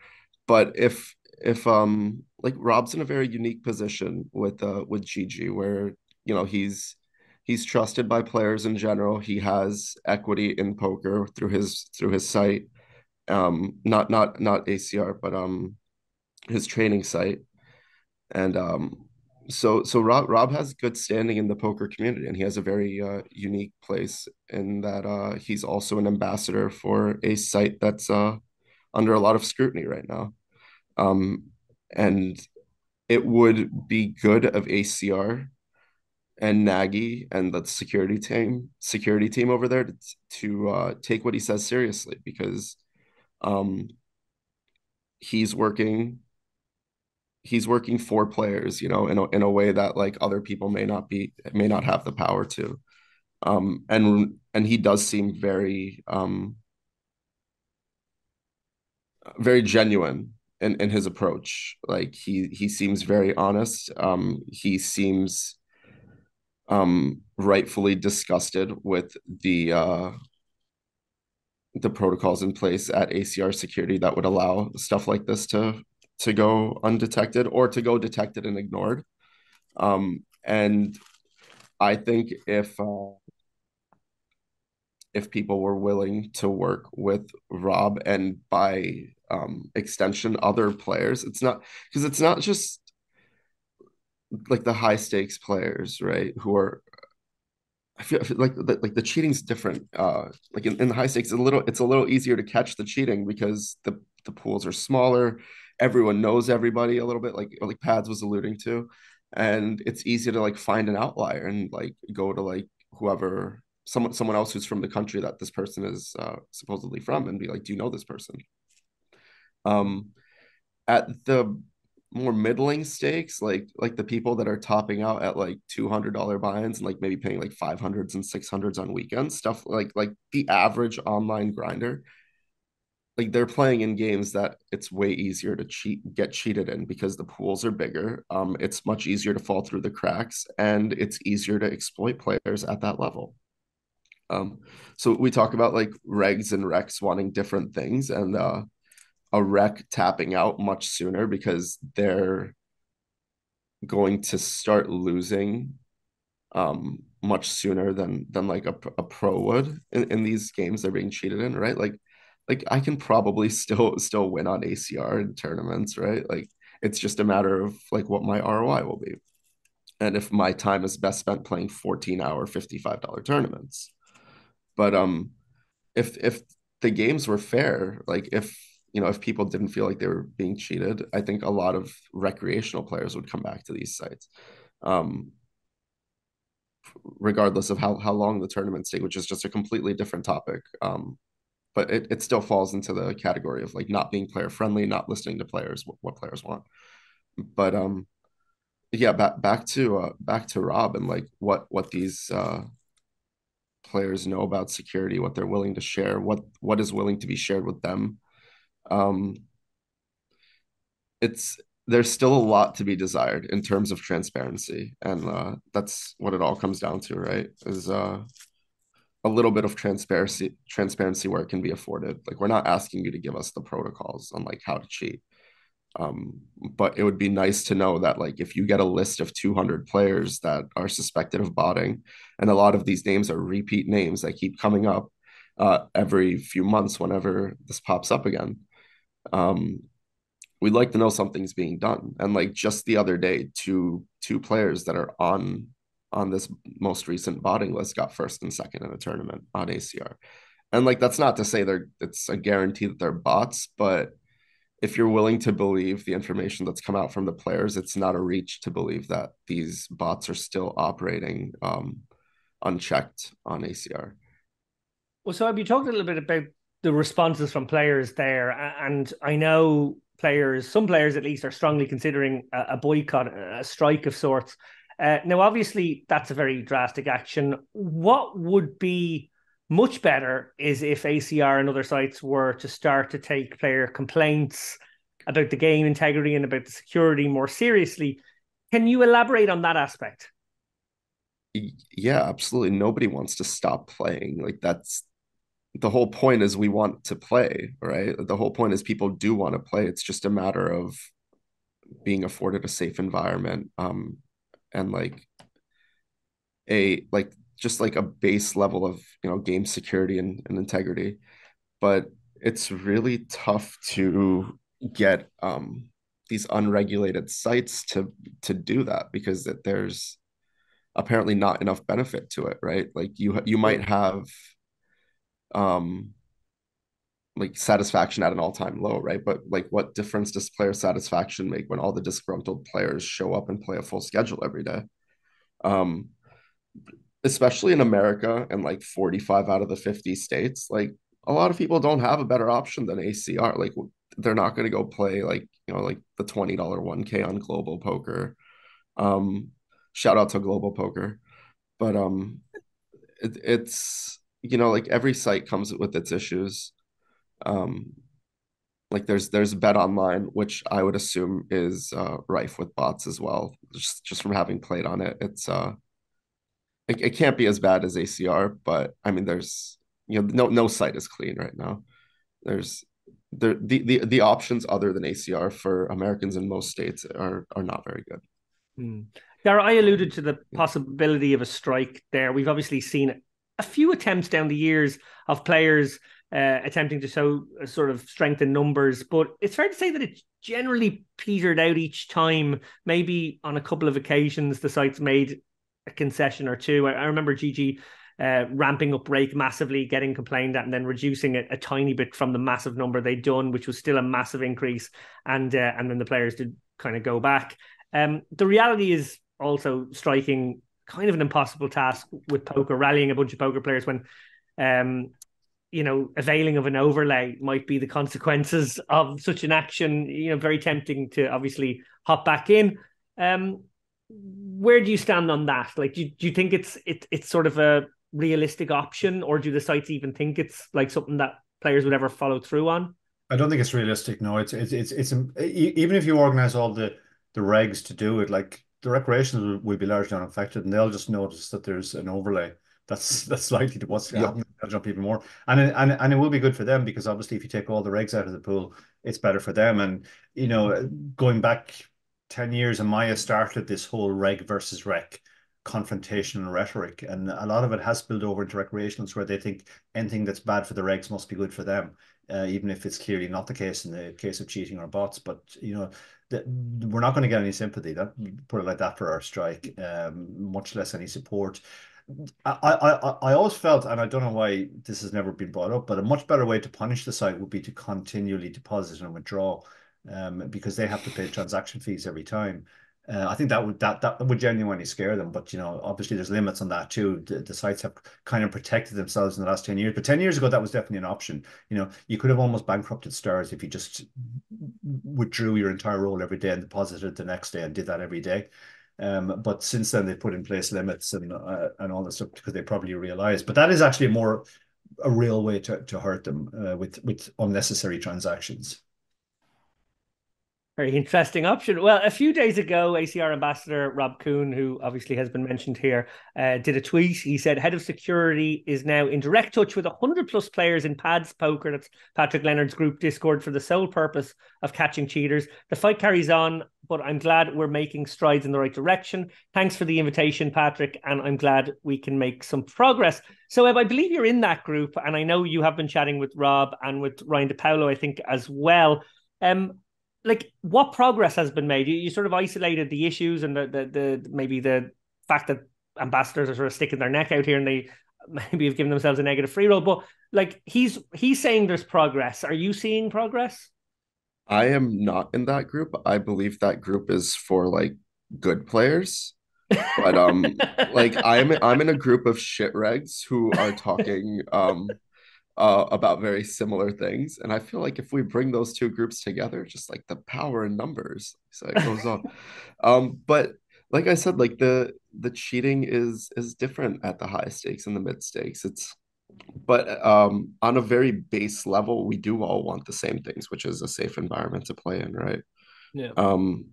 But if if um like rob's in a very unique position with uh with gigi where you know he's he's trusted by players in general. He has equity in poker through his through his site um not not not acr but um his training site. And um so so Rob Rob has good standing in the poker community, and he has a very uh, unique place in that uh, he's also an ambassador for a site that's uh, under a lot of scrutiny right now. Um, and it would be good of ACR and Nagy and the security team security team over there to, to uh, take what he says seriously because um, he's working he's working for players, you know, in a, in a way that like other people may not be may not have the power to. Um, and and he does seem very um, very genuine in, in his approach. Like he he seems very honest. Um, he seems um, rightfully disgusted with the uh, the protocols in place at ACR security that would allow stuff like this to to go undetected or to go detected and ignored. Um, and I think if uh, if people were willing to work with Rob and by um, extension other players, it's not because it's not just like the high stakes players, right? Who are I feel, I feel like the, like the cheating's different. Uh, like in, in the high stakes, a little it's a little easier to catch the cheating because the the pools are smaller everyone knows everybody a little bit, like like Pads was alluding to, and it's easy to like find an outlier and like go to like whoever someone someone else who's from the country that this person is uh, supposedly from and be like, do you know this person? Um, at the more middling stakes, like like the people that are topping out at like two hundred dollar buy-ins and like maybe paying like five hundreds and six hundreds on weekends, stuff like like the average online grinder, like they're playing in games that it's way easier to cheat get cheated in because the pools are bigger. Um, it's much easier to fall through the cracks and it's easier to exploit players at that level. Um, so we talk about like regs and recs wanting different things and uh a rec tapping out much sooner because they're going to start losing um much sooner than than like a, a pro would in, in these games they're being cheated in right like like i can probably still still win on acr in tournaments right like it's just a matter of like what my roi will be and if my time is best spent playing 14 hour $55 tournaments but um if if the games were fair like if you know, if people didn't feel like they were being cheated, I think a lot of recreational players would come back to these sites. Um, regardless of how, how long the tournament stay, which is just a completely different topic. Um, but it, it still falls into the category of like not being player friendly, not listening to players, what, what players want. But um, yeah, back back to uh, back to Rob and like what what these uh, players know about security, what they're willing to share, what what is willing to be shared with them um, it's there's still a lot to be desired in terms of transparency, and uh, that's what it all comes down to, right? Is uh, a little bit of transparency transparency where it can be afforded. Like we're not asking you to give us the protocols on like how to cheat. Um, but it would be nice to know that like if you get a list of 200 players that are suspected of botting, and a lot of these names are repeat names that keep coming up uh, every few months whenever this pops up again um, we'd like to know something's being done. And like just the other day, two two players that are on on this most recent botting list got first and second in a tournament on ACR. And like that's not to say they're it's a guarantee that they're bots, but if you're willing to believe the information that's come out from the players, it's not a reach to believe that these bots are still operating um, unchecked on ACR. Well, Soheb you talked a little bit about the responses from players there, and I know players, some players at least, are strongly considering a, a boycott, a strike of sorts. Uh, now, obviously, that's a very drastic action. What would be much better is if ACR and other sites were to start to take player complaints about the game integrity and about the security more seriously. Can you elaborate on that aspect? Yeah, absolutely. Nobody wants to stop playing. Like that's the whole point is we want to play, right? The whole point is people do want to play. It's just a matter of being afforded a safe environment um and like a like just like a base level of you know game security and, and integrity. But it's really tough to get um these unregulated sites to to do that because that there's apparently not enough benefit to it right? Like you you might have um like satisfaction at an all-time low, right? But like what difference does player satisfaction make when all the disgruntled players show up and play a full schedule every day? Um especially in America and like 45 out of the 50 states, like a lot of people don't have a better option than ACR. Like they're not going to go play like, you know, like the $20 1K on global poker. Um shout out to global poker. But um it, it's you know like every site comes with its issues um like there's there's bet online which i would assume is uh rife with bots as well just just from having played on it it's uh it, it can't be as bad as acr but i mean there's you know no no site is clean right now there's the the the, the options other than acr for americans in most states are are not very good hmm. Dara, I alluded to the possibility of a strike there. We've obviously seen a few attempts down the years of players uh, attempting to show a sort of strength in numbers, but it's fair to say that it generally petered out each time. Maybe on a couple of occasions, the sites made a concession or two. I, I remember GG uh, ramping up rake massively, getting complained at, and then reducing it a tiny bit from the massive number they'd done, which was still a massive increase, and uh, and then the players did kind of go back. Um, the reality is also striking kind of an impossible task with poker, rallying a bunch of poker players when um, you know, availing of an overlay might be the consequences of such an action. You know, very tempting to obviously hop back in. Um, where do you stand on that? Like, do you, do you think it's it, it's sort of a realistic option, or do the sites even think it's like something that players would ever follow through on? I don't think it's realistic. No, it's it's it's, it's even if you organize all the the regs to do it, like the recreations will, will be largely unaffected, and they'll just notice that there's an overlay that's that's likely to what's yeah. happening. They'll jump even more, and it, and and it will be good for them because obviously, if you take all the regs out of the pool, it's better for them. And you know, going back ten years, Amaya started this whole reg versus rec confrontational rhetoric, and a lot of it has spilled over into recreationals where they think anything that's bad for the regs must be good for them, uh, even if it's clearly not the case in the case of cheating or bots. But you know, we're not going to get any sympathy. That put it like that for our strike, um, much less any support. I, I, I always felt, and I don't know why this has never been brought up, but a much better way to punish the site would be to continually deposit and withdraw, um, because they have to pay transaction fees every time. Uh, I think that would that that would genuinely scare them. But you know, obviously, there's limits on that too. The, the sites have kind of protected themselves in the last ten years. But ten years ago, that was definitely an option. You know, you could have almost bankrupted stars if you just withdrew your entire roll every day and deposited the next day and did that every day. Um, but since then, they've put in place limits and uh, and all this stuff because they probably realize. But that is actually more a real way to to hurt them uh, with with unnecessary transactions. Very interesting option. Well, a few days ago, ACR ambassador Rob Kuhn, who obviously has been mentioned here, uh, did a tweet. He said, Head of security is now in direct touch with 100 plus players in PADS Poker, that's Patrick Leonard's group Discord, for the sole purpose of catching cheaters. The fight carries on, but I'm glad we're making strides in the right direction. Thanks for the invitation, Patrick, and I'm glad we can make some progress. Soheb, I believe you're in that group, and I know you have been chatting with Rob and with Ryan DePaulo, I think, as well. Um, like what progress has been made? You, you sort of isolated the issues and the, the the maybe the fact that ambassadors are sort of sticking their neck out here and they maybe have given themselves a negative free roll. But like he's he's saying there's progress. Are you seeing progress? I am not in that group. I believe that group is for like good players. But um like I'm I'm in a group of shit regs who are talking um uh, about very similar things. And I feel like if we bring those two groups together, just like the power in numbers, so it goes on. Um, but like I said, like the the cheating is is different at the high stakes and the mid stakes. It's but um, on a very base level, we do all want the same things, which is a safe environment to play in, right? Yeah. Um,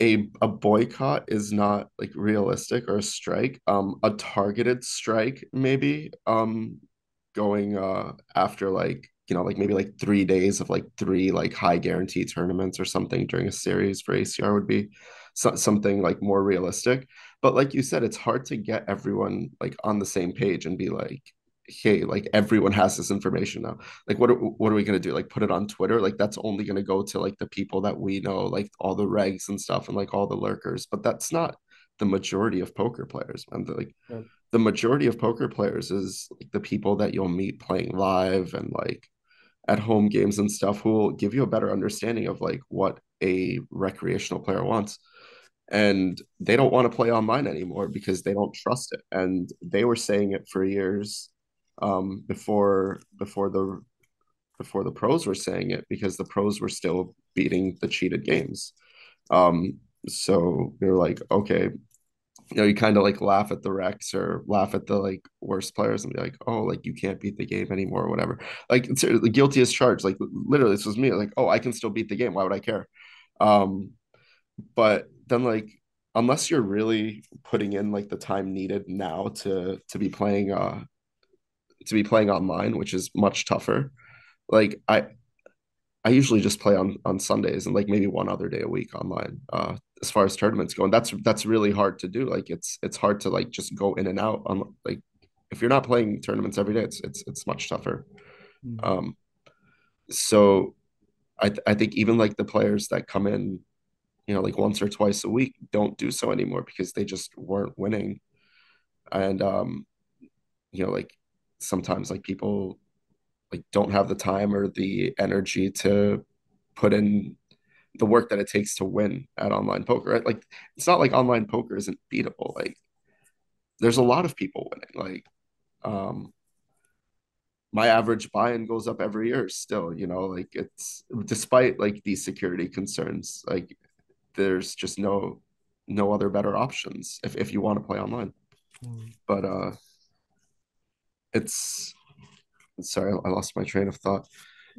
a a boycott is not like realistic or a strike. Um, a targeted strike maybe um going uh after like you know like maybe like three days of like three like high guarantee tournaments or something during a series for ACR would be so- something like more realistic. But like you said, it's hard to get everyone like on the same page and be like, hey, like everyone has this information now. Like, what are, what are we gonna do? Like, put it on Twitter? Like, that's only gonna go to like the people that we know, like all the regs and stuff, and like all the lurkers. But that's not the majority of poker players, and like. Yeah the majority of poker players is like the people that you'll meet playing live and like at home games and stuff who will give you a better understanding of like what a recreational player wants. And they don't want to play online anymore because they don't trust it. And they were saying it for years um, before before the before the pros were saying it because the pros were still beating the cheated games. Um, so they're like okay you know, you kind of like laugh at the Rex or laugh at the like worst players and be like, oh, like you can't beat the game anymore or whatever. Like it's the guilty as charged. Like literally, this was me. Like, oh, I can still beat the game. Why would I care? Um, but then like unless you're really putting in like the time needed now to to be playing uh to be playing online, which is much tougher. Like I I usually just play on on Sundays and like maybe one other day a week online. Uh, as far as tournaments go, and that's that's really hard to do. Like it's it's hard to like just go in and out on like if you're not playing tournaments every day, it's it's it's much tougher. Mm-hmm. Um, so I th- I think even like the players that come in, you know, like once or twice a week, don't do so anymore because they just weren't winning, and um, you know, like sometimes like people like don't have the time or the energy to put in the work that it takes to win at online poker. Right? Like it's not like online poker isn't beatable. Like there's a lot of people winning. Like um my average buy-in goes up every year still, you know, like it's despite like these security concerns, like there's just no no other better options if, if you want to play online. Mm. But uh it's sorry, I lost my train of thought.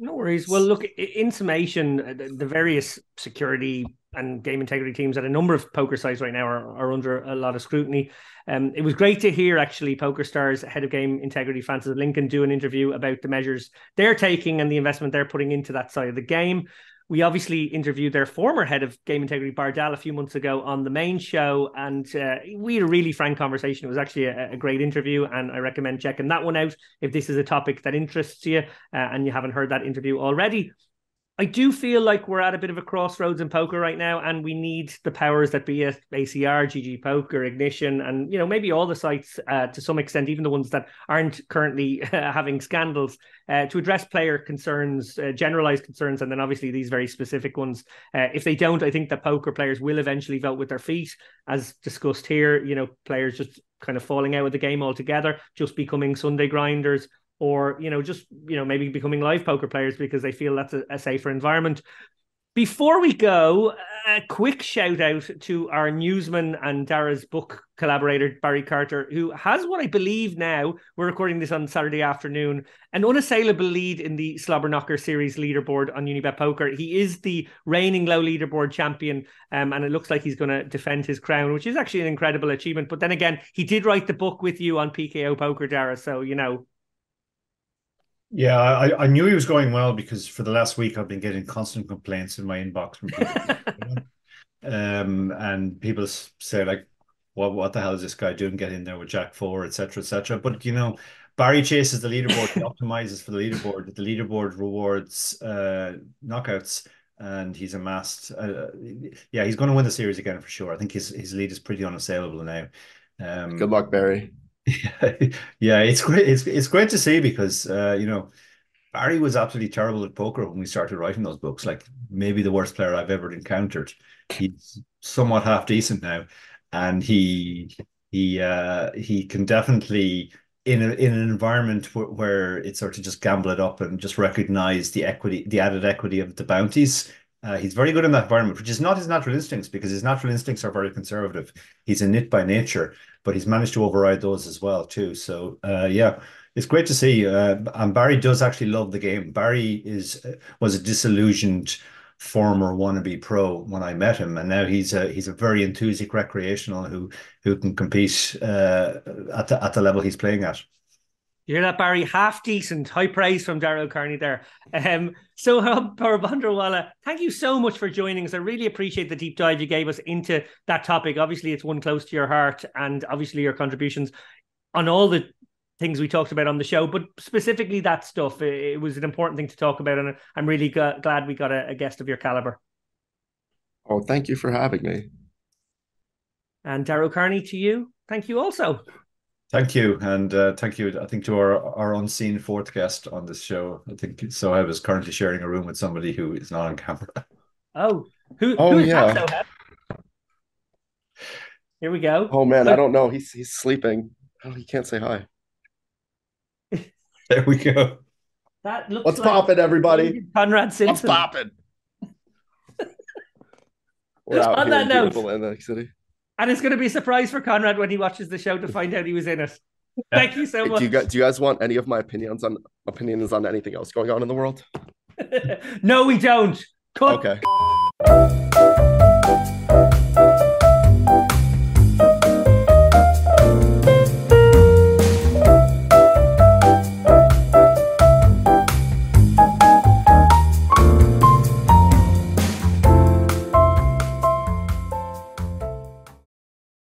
No worries. Well, look, in summation, uh, the various security and game integrity teams at a number of poker sites right now are, are under a lot of scrutiny. Um, it was great to hear actually PokerStars head of game integrity Francis Lincoln do an interview about the measures they're taking and the investment they're putting into that side of the game we obviously interviewed their former head of game integrity, Bardal, a few months ago on the main show, and uh, we had a really frank conversation. It was actually a, a, great interview, and I recommend checking that one out if this is a topic that interests you uh, and you haven't heard that interview already. I do feel like we're at a bit of a crossroads in poker right now, and we need the powers that be at ACR, GG Poker, Ignition, and you know maybe all the sites uh, to some extent, even the ones that aren't currently having scandals, uh, to address player concerns, uh, generalized concerns, and then obviously these very specific ones. Uh, if they don't, I think that poker players will eventually vote with their feet, as discussed here. You know, players just kind of falling out of the game altogether, just becoming Sunday grinders or you know just you know maybe becoming live poker players because they feel that's a, a safer environment before we go, a quick shout out to our newsman and Dara's book collaborator, Barry Carter, who has what I believe now, we're recording this on Saturday afternoon, an unassailable lead in the Slobber Knocker Series leaderboard on Unibet Poker. He is the reigning low leaderboard champion, um, and it looks like he's going to defend his crown, which is actually an incredible achievement. But then again, he did write the book with you on PKO Poker, Dara, so, you know, yeah, I, I knew he was going well because for the last week I've been getting constant complaints in my inbox from people. um, and people say like, "What what the hell is this guy doing? Get in there with Jack Four, etc., etc." But you know, Barry chases the leaderboard, he optimizes for the leaderboard. The leaderboard rewards uh, knockouts, and he's amassed. Uh, yeah, he's going to win the series again for sure. I think his his lead is pretty unassailable now. Um, Good luck, Barry. Yeah, yeah, it's great. It's it's great to see because uh, you know Barry was absolutely terrible at poker when we started writing those books. Like maybe the worst player I've ever encountered. He's somewhat half decent now, and he he uh, he can definitely in a, in an environment where, where it's sort of just gamble it up and just recognize the equity, the added equity of the bounties. Uh, he's very good in that environment, which is not his natural instincts because his natural instincts are very conservative. He's a nit by nature, but he's managed to override those as well too. So uh, yeah, it's great to see. Uh, and Barry does actually love the game. Barry is was a disillusioned former wannabe pro when I met him, and now he's a he's a very enthusiastic recreational who who can compete uh, at the at the level he's playing at. You hear that, Barry? Half decent. High praise from Dara O'Kearney there. Um, so, Porbandarwala, thank you so much for joining us. I really appreciate the deep dive you gave us into that topic. Obviously, it's one close to your heart, and obviously, your contributions on all the things we talked about on the show, but specifically that stuff. It, was an important thing to talk about, and I'm really g- glad we got a, a guest of your caliber. Oh, thank you for having me. And Dara O'Kearney, to you, thank you also. Thank you, and uh, thank you. I think to our our unseen fourth guest on this show. I think so. I was currently sharing a room with somebody who is not on camera. Oh, who? Oh who yeah. That, Here we go. Oh man, I don't know. He's he's sleeping. Oh, he can't say hi. there we go. That looks. What's like popping, everybody? Conrad Simpson. What's popping? We're out on that note, Atlantic City. And it's going to be a surprise for Conrad when he watches the show to find out he was in it. Thank you so much. Do you, guys, do you guys want any of my opinions on opinions on anything else going on in the world? no, we don't. Cut. Okay.